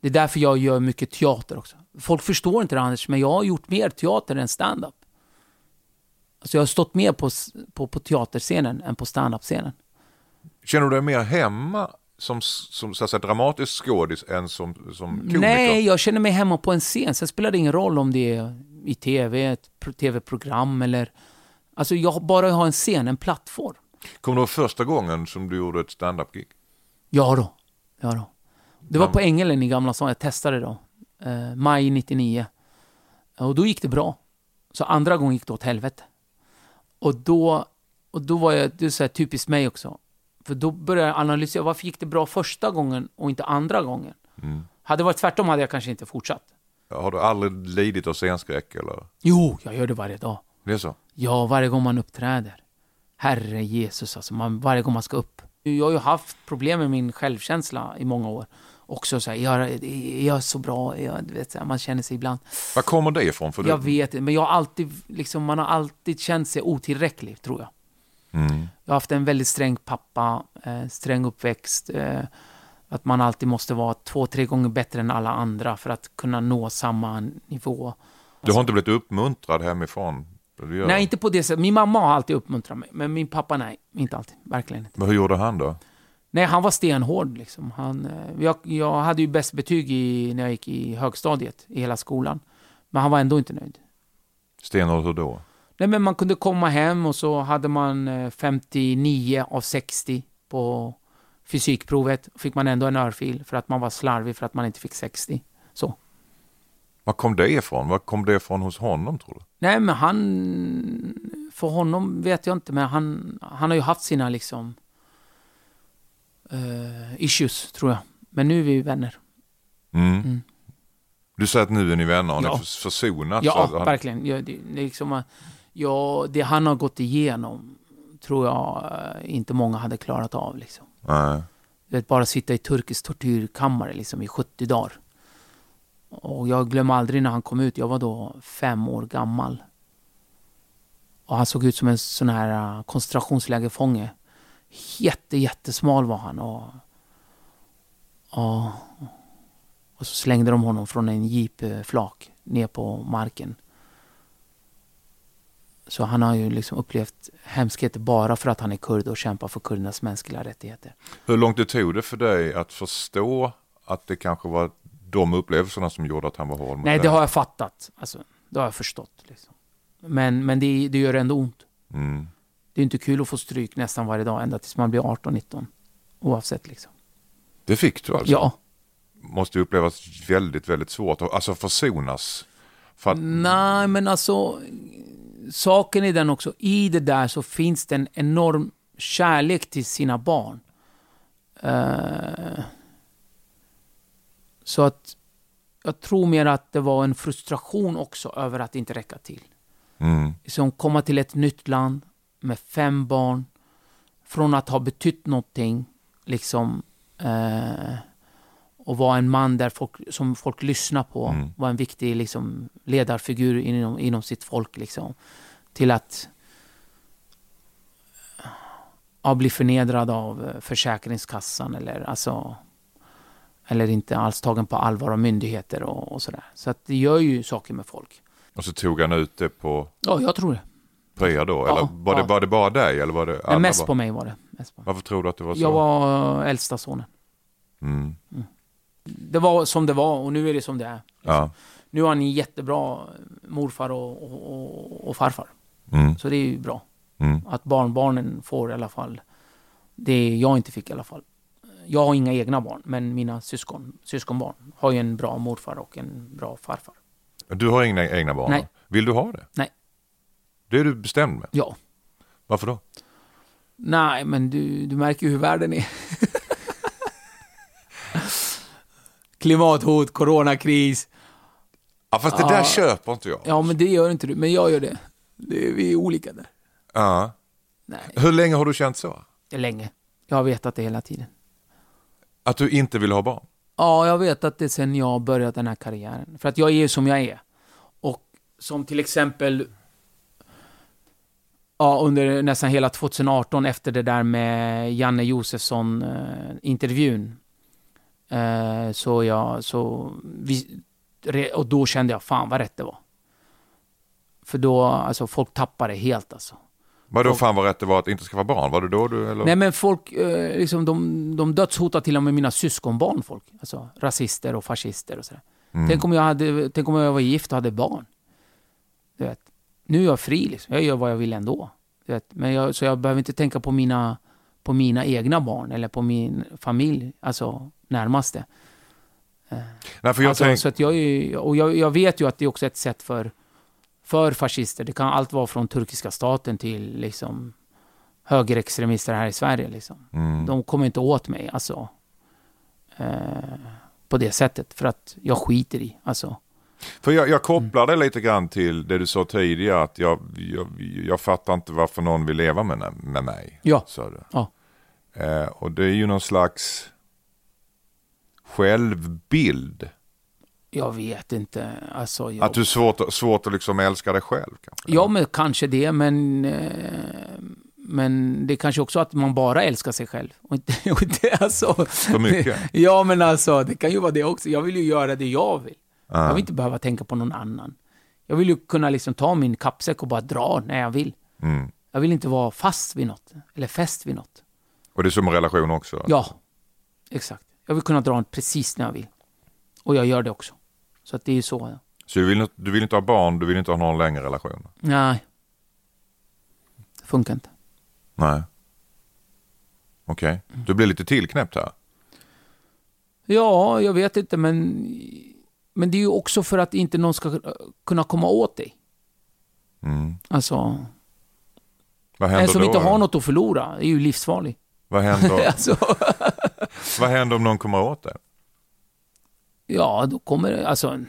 Det är därför jag gör mycket teater också. Folk förstår inte det Anders, men jag har gjort mer teater än stand-up. Alltså jag har stått mer på, på, på teaterscenen än på stand-up-scenen. Känner du dig mer hemma som, som så att säga, dramatisk skådis än som, som komiker? Nej, jag känner mig hemma på en scen. Sen spelar det ingen roll om det är i tv, ett pro- tv-program eller... Alltså jag bara har en scen, en plattform. Kommer du ihåg första gången som du gjorde ett stand-up-gig? Ja då. Ja då. Det var på Ängelen i Gamla stan. Jag testade då. Eh, maj 99. Och då gick det bra. Så andra gången gick det åt helvete. Och då, och då var jag, det är så typiskt mig också. För då började jag analysera, varför gick det bra första gången och inte andra gången? Hade det varit tvärtom hade jag kanske inte fortsatt. Har du aldrig lidit av scenskräck eller? Jo, jag gör det varje dag. Det är så? Ja, varje gång man uppträder. Herre Jesus, alltså man, varje gång man ska upp. Jag har ju haft problem med min självkänsla i många år. Också så här, är jag, är jag så bra? Är jag, vet, man känner sig ibland. Var kommer det ifrån? För Jag du, vet men jag har alltid, liksom, man har alltid känt sig otillräcklig, tror jag. Jag har haft en väldigt sträng pappa, eh, sträng uppväxt. Eh, att man alltid måste vara två, tre gånger bättre än alla andra för att kunna nå samma nivå. du har inte blivit uppmuntrad hemifrån? Nej, inte på det sättet. Min mamma har alltid uppmuntrat mig, men min pappa nej, inte alltid. Verkligen inte. Men hur gjorde han då? Nej, han var stenhård liksom. Han, eh, jag, jag hade ju bäst betyg i, när jag gick i högstadiet i hela skolan. Men han var ändå inte nöjd. Stenhård hur då? Nej, men man kunde komma hem och så hade man eh, 59 av 60 på fysikprovet. Fick man ändå en örfil för att man var slarvig för att man inte fick 60. Så. Var kom det ifrån? Var kom det ifrån hos honom tror du? Nej, men han... För honom vet jag inte, men han, han har ju haft sina liksom... eh, issues, tror jag. Men nu är vi vänner. Mm. Du säger att nu är ni vänner, har Ja. ni förs- försonats? Ja, han- verkligen. Ja, det, liksom, ja, det han har gått igenom tror jag eh, inte många hade klarat av. Liksom. Nej. Du vet, bara sitta i turkisk tortyrkammare liksom, i 70 dagar. Och jag glömmer aldrig när han kom ut. Jag var då fem år gammal. Och han såg ut som en sån här äh, koncentrationslägerfånge. Jätte, jättesmal var han. Och, och, och så slängde de honom från en jeepflak ner på marken. Så han har ju liksom upplevt hemskheter bara för att han är kurd och kämpar för kurdernas mänskliga rättigheter. Hur långt det tog det för dig att förstå att det kanske var de upplevelserna som gjorde att han var hård mot Nej, det har jag fattat. Alltså, det har jag förstått. Liksom. Men, men det, det gör ändå ont. Mm. Det är inte kul att få stryk nästan varje dag, ända tills man blir 18-19. Oavsett liksom. Det fick du alltså? Ja. Måste upplevas väldigt, väldigt svårt. Alltså försonas. För att, Nej, men alltså, saken är den också, i det där så finns det en enorm kärlek till sina barn. Eh, så att jag tror mer att det var en frustration också över att inte räcka till. mm. Liksom komma till ett nytt land med fem barn, från att ha betytt någonting, liksom, eh, och vara en man där folk, som folk lyssnar på, Mm. var en viktig liksom, ledarfigur inom, inom sitt folk, liksom, till att ja, bli förnedrad av eh, Försäkringskassan eller, alltså, eller inte alls tagen på allvar av myndigheter och, och sådär. Så att det gör ju saker med folk. Och så tog han ut det på, Ja, jag tror det. på er då? Eller Ja, var, det, var det bara dig? Eller var det alla mest bara- på mig var det. Mest på. Varför tror du att det var så? Jag var eh, äldsta sonen. Mm. Det var som det var och nu är det som det är. Ja. Nu har ni jättebra morfar och, och, och, och farfar. Mm. Så det är ju bra. Mm. Att barnbarnen får i alla fall det jag inte fick i alla fall. Jag har inga egna barn, men mina syskon, syskonbarn har ju en bra morfar och en bra farfar. Du har inga egna barn? Nej. Vill du ha det? Nej. Det är du bestämd med? Ja. Varför då? Nej, men du, du märker ju hur världen är. Klimathot, coronakris. Ja, fast det Ja. där köper inte jag. Ja, men det gör inte du. Men jag gör det. det vi är olika där. Ja. Nej, Hur länge har du känt så? länge. Jag har vetat det hela tiden. Att du inte vill ha barn? Ja, jag vet att det är sen jag började den här karriären. För att jag är ju som jag är. Och som till exempel ja, under nästan hela 2018 efter det där med Janne Josefsson-intervjun. Eh, eh, så jag, så vi, och då kände jag fan vad rätt det var. För då, alltså folk tappade helt alltså. Vadå Och- fan vad rätt det var att inte skaffa barn? Var det då du eller? Nej men folk, eh, liksom, de, de dödshotar till och med mina syskonbarn folk. Alltså rasister och fascister och sådär. Mm. Tänk, om jag hade, tänk om jag var gift och hade barn. Du vet. Nu är jag fri liksom. Jag gör vad jag vill ändå. Du vet. Men jag, så jag behöver inte tänka på mina, på mina egna barn eller på min familj, alltså närmaste. Nej, för jag alltså, tänk... så att jag, är- och jag, jag vet ju att det är också ett sätt för, för fascister. Det kan allt vara från turkiska staten till liksom högerextremister här i Sverige. Liksom. Mm. De kommer inte åt mig alltså, eh, på det sättet. För att jag skiter i. Alltså. För jag, jag kopplar det lite grann till det du sa tidigare att jag, jag, jag fattar inte varför någon vill leva med, med mig. Ja. Sa du. Ja. Eh, och det är ju någon slags självbild. Jag vet inte. Alltså, jag, Att du är svårt, svårt att liksom älska dig själv kanske. Ja, men kanske det, men, eh, men det är kanske också att man bara älskar sig själv. Och inte, och inte alltså, För mycket. ja, men alltså, det kan ju vara det också. Jag vill ju göra det jag vill. Ja. Jag vill inte behöva tänka på någon annan. Jag vill ju kunna liksom ta min kappsäck och bara dra när jag vill. Mm. Jag vill inte vara fast vid något, eller fäst vid något. Och det är som relation också. Ja, exakt. Jag vill kunna dra precis när jag vill. Och jag gör det också. Så att det är ju så. Så du vill, inte- du vill inte ha barn, du vill inte ha någon längre relation? Nej. Det funkar inte. Nej. Okej. Du blir lite tillknäppt här. Ja, jag vet inte, men, men det är ju också för att inte någon ska kunna komma åt dig. Mm. Alltså, Vad händer en som då? inte har något att förlora är ju livsfarlig. Vad händer, alltså, vad händer om någon kommer åt det? Ja, då kommer alltså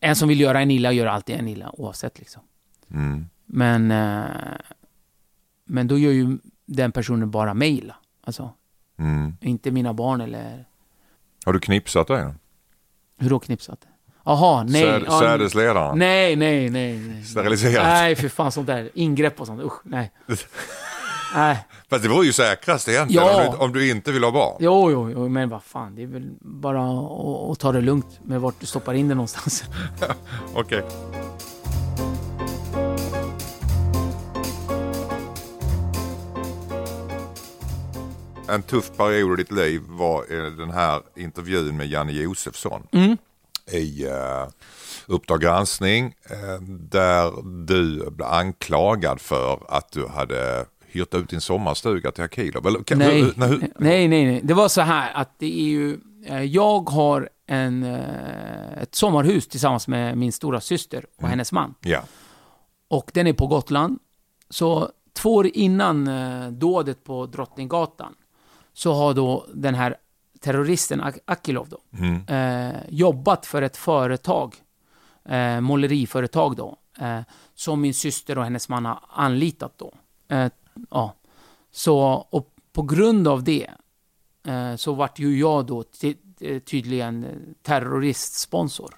en som vill göra en illa gör alltid en illa oavsett liksom. Mm. Men, eh, men då gör ju den personen bara mig illa. Alltså, Mm. inte mina barn eller Har du knipsat dig? hur då knipsat? Jaha, nej. Säd, ja, sädesledaren? nej, nej, nej, nej. Steriliserat? Nej, för fan sånt där. Ingrepp och sånt. Usch, nej. nej. Fast det vore ju säkrast egentligen Ja. om, du, om du inte vill ha barn. Jo, jo, jo, men vad fan. Det är väl bara att, att ta det lugnt med vart du stoppar in det någonstans. Okej. En tuff period i ditt liv var eh, den här intervjun med Janne Josefsson Mm. i uh, Uppdrag granskning eh, där du blev anklagad för att du hade hyrt ut din sommarstuga till Akilov. Eller, Nej. hur- nej, hur- nej, nej, nej. Det var så här att det är ju... eh, Jag har en, eh, ett sommarhus tillsammans med min stora syster och hennes man. Ja. Och den är på Gotland. Så två år innan eh, dådet på Drottninggatan så har då den här terroristen Ak- Akilov då, Mm. eh, jobbat för ett företag, eh, måleriföretag då, eh, som min syster och hennes man har anlitat då. Ja. Så, och på grund av det eh, så vart ju jag då eh, tydligen terroristsponsor.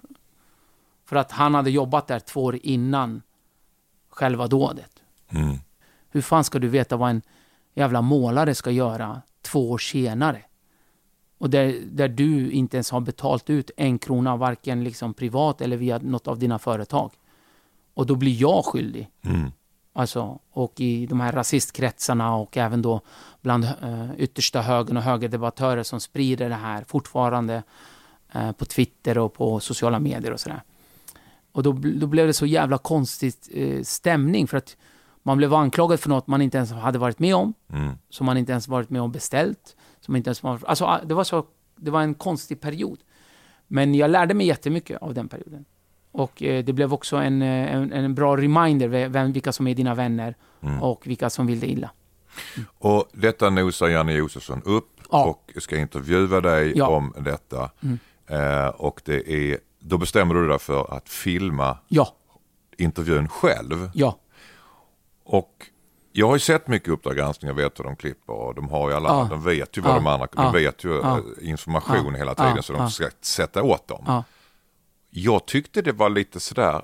För att han hade jobbat där två år innan själva dådet. Mm. Hur fan ska du veta vad en jävla målare ska göra två år senare? Och där, där du inte ens har betalt ut en krona, varken liksom privat eller via något av dina företag. Och då blir jag skyldig. Mm. Alltså, och i de här rasistkretsarna och även då bland eh, yttersta högern och högerdebattörer som sprider det här fortfarande eh, på Twitter och på sociala medier och sådär. Och då, då blev det så jävla konstigt eh, stämning för att man blev anklagad för något man inte ens hade varit med om, Mm. som man inte ens varit med och beställt. Som inte ens var, alltså, ah, det, var så, det var en konstig period. Men jag lärde mig jättemycket av den perioden. Och eh, det blev också en, eh, en, en bra reminder ve- vem, vilka som är dina vänner Mm. och vilka som vill dig illa. Och detta nosar Janne Josefsson upp Ja. och ska intervjua dig Ja. om detta. Mm. Eh, och det är, då bestämmer du dig för att filma Ja, intervjun själv. ja, Och jag har ju sett mycket Uppdrag granskning, jag vet hur de klipper och de har ju alla, Ja. de vet ju vad Ja. de andra, de vet ju eh, information hela tiden så de ska sätta åt dem. Ja. Jag tyckte det var lite sådär,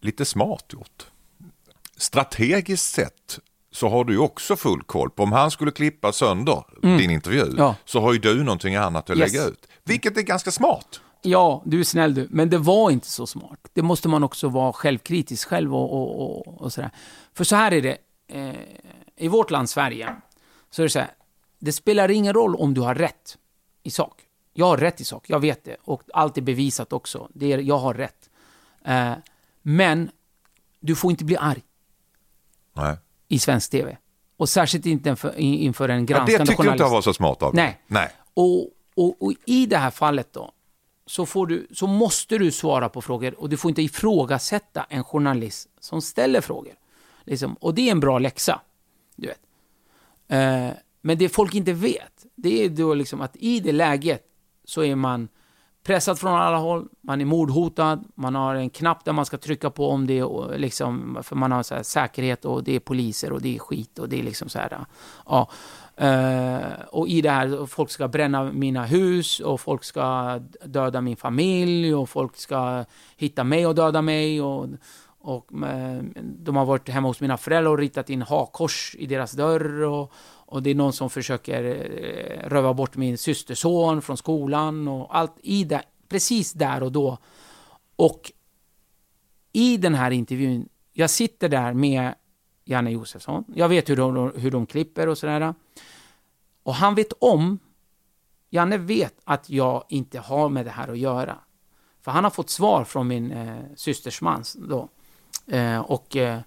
lite smart gjort. Strategiskt sett så har du ju också full koll på om han skulle klippa sönder din intervju Mm. Ja. så har ju du någonting annat att Yes. lägga ut. Vilket är ganska smart. Ja, du är snäll du. Men det var inte så smart. Det måste man också vara självkritisk själv och, och, och, och sådär. För så här är det. Eh, I vårt land, Sverige, så är det så här. Det spelar ingen roll om du har rätt i sak. Jag har rätt i sak, jag vet det. Och allt är bevisat också. Det är, jag har rätt. Eh, men du får inte bli arg Nej. i svensk TV. Och särskilt inte inför, inför en Ja, granskande det tyckte jag journalist. inte var så smart av. Nej. Nej. Och, och, och i det här fallet då, så, får du, så måste du svara på frågor och du får inte ifrågasätta en journalist som ställer frågor. Liksom. Och det är en bra läxa. Du vet. Eh, men det folk inte vet, det är då liksom att i det läget så är man pressad från alla håll, man är mordhotad, man har en knapp där man ska trycka på om det är liksom, för man har så här säkerhet och det är poliser och det är skit och det är liksom så här, ja. Uh, och i det här, folk ska bränna mina hus och folk ska döda min familj och folk ska hitta mig och döda mig och, och uh, de har varit hemma hos mina föräldrar och ritat in hakkors i deras dörr och, och det är någon som försöker eh, röva bort min systerson från skolan och allt i det, precis där och då. Och i den här intervjun, jag sitter där med Janne Josefsson, jag vet hur de, hur de klipper och sådär. Och han vet om, Janne vet att jag inte har med det här att göra. För han har fått svar från min eh, systers man då. Eh, och, eh,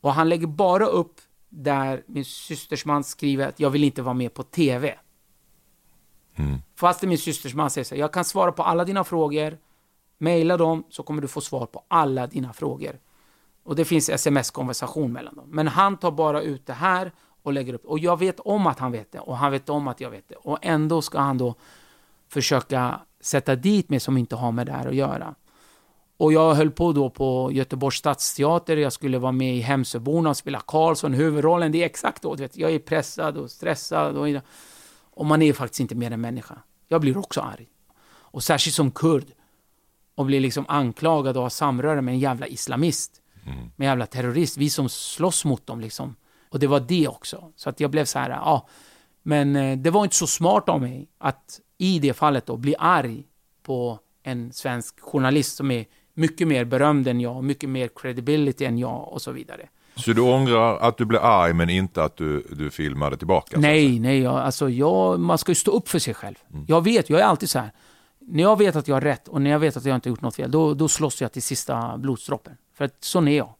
och han lägger bara upp där min systers man skriver att jag vill inte vara med på TV. Fast min systers man säger så här, jag kan svara på alla dina frågor, mejla dem så kommer du få svar på alla dina frågor. Och det finns sms-konversation mellan dem. Men han tar bara ut det här och lägger upp. Och jag vet om att han vet det och han vet om att jag vet det. Och ändå ska han då försöka sätta dit mig som inte har med det här att göra. Och jag höll på då på Göteborgs stadsteater, jag skulle vara med i Hemsöborna och spela Karlsson, huvudrollen, det är exakt då, vet, jag är pressad och stressad och, och man är faktiskt inte mer än människa. Jag blir också arg. Och särskilt som kurd. Och blir liksom anklagad och ha samröre med en jävla islamist. Mm. Med en jävla terrorist. Vi som slåss mot dem liksom. Och det var det också. Så att jag blev så här, ja. Men eh, det var inte så smart av mig att i det fallet då bli arg på en svensk journalist som är mycket mer berömd än jag, mycket mer credibility än jag och så vidare. Så du ångrar att du blev arg men inte att du, du filmade tillbaka? Nej, nej, jag, alltså jag, man ska ju stå upp för sig själv. Jag vet, jag är alltid så här. När jag vet att jag har rätt och när jag vet att jag inte har gjort något fel, då, då slåss jag till sista blodsdroppen. För att sån är jag.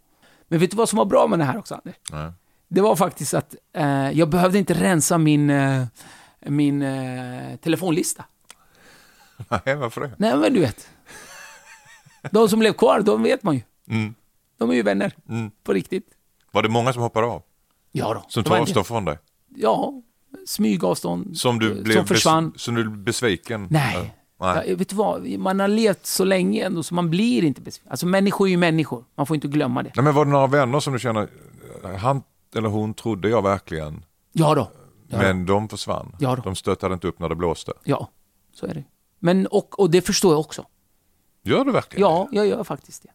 Men vet du vad som var bra med det här också, Anders? Nej. Det var faktiskt att eh, jag behövde inte rensa min, eh, min eh, telefonlista. Nej, varför det? Nej, men du vet. De som blev kvar, de vet man ju. Mm. De är ju vänner. Mm. På riktigt. Var det många som hoppade av? Ja då. Som tog avstånd från dig? Ja, smygavstånd. Som du eh, blev, som försvann. Som du blev besviken? Nej. Ja, Nej. Ja, vet du vad? Man har levt så länge ändå så man blir inte besviken. Alltså människor är ju människor. Man får inte glömma det. Nej, men var det några vänner som du känner, han eller hon trodde jag verkligen, Ja då. Ja, men de försvann? Ja då. De stöttade inte upp när det blåste? ja så är det. Men, och, och det förstår jag också. Gör du verkligen Ja, jag gör faktiskt det.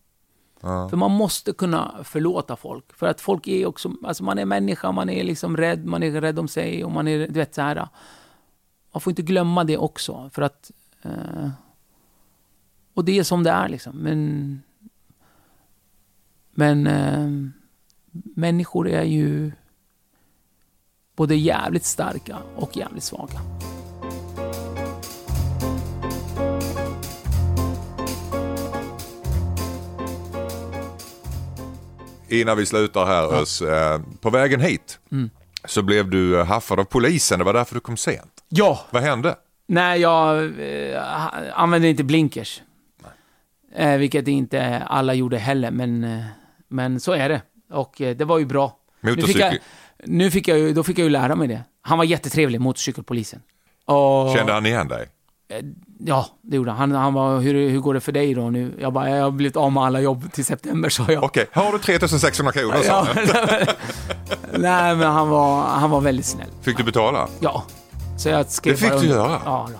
Ja. För man måste kunna förlåta folk. För att folk är också, alltså man är människa, man är liksom rädd, man är rädd om sig och man är, du vet så här. Man får inte glömma det också. För att, eh, och det är som det är liksom. Men, men eh, människor är ju både jävligt starka och jävligt svaga. Innan vi slutar här Özz, eh, på vägen hit Mm. så blev du eh, haffad av polisen, det var därför du kom sent. Ja! Vad hände? Nej, jag eh, använde inte blinkers. Eh, vilket inte alla gjorde heller, men, eh, men så är det. Och eh, det var ju bra. Nu fick Motorcykel. jag, nu fick jag ju, då fick jag ju lära mig det. Han var jättetrevlig, motorcykelpolisen. Och, Kände han igen dig? Ja, det gjorde han. Han, var, hur, hur går det för dig då nu? Jag bara, jag har blivit av med alla jobb till september, sa jag. Okej, har du 3600 kronor? sa Ja, nej, men han var, han var väldigt snäll. Fick du betala? Ja. Så jag skrev Det fick bara du göra? Ja, då.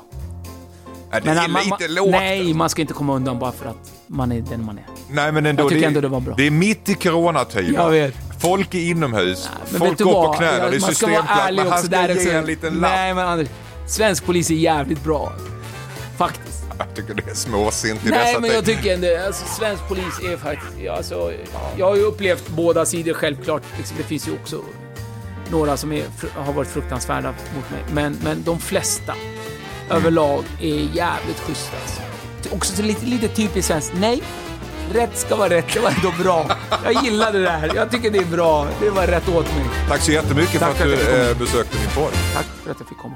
Nej, det är han- man- lite man, lågt. Nej, man ska inte komma undan bara för att man är den man är. Nej, men ändå. Jag tycker det, ändå det var bra. Det är mitt i coronatider. Jag vet. Folk är inomhus, Men folk går på knäna, Jag- det är ärlig men han ska där ge en liten lapp. Nej, men Anders. Svensk polis är jävligt bra. Faktiskt. Jag tycker det är småsint i Nej, dessa men jag tycker ändå, alltså svensk polis är faktiskt, alltså, jag har ju upplevt båda sidor självklart. Liksom, det finns ju också några som är, har varit fruktansvärda mot mig. Men, men de flesta överlag är jävligt schyssta. Alltså. Också så lite, lite typiskt svenskt. Nej, rätt ska vara rätt. Det var ändå bra. Jag gillar det där. Jag tycker det är bra. Det var rätt åt mig. Tack så jättemycket Tack för att att du eh, besökte min podd. Tack för att jag fick komma.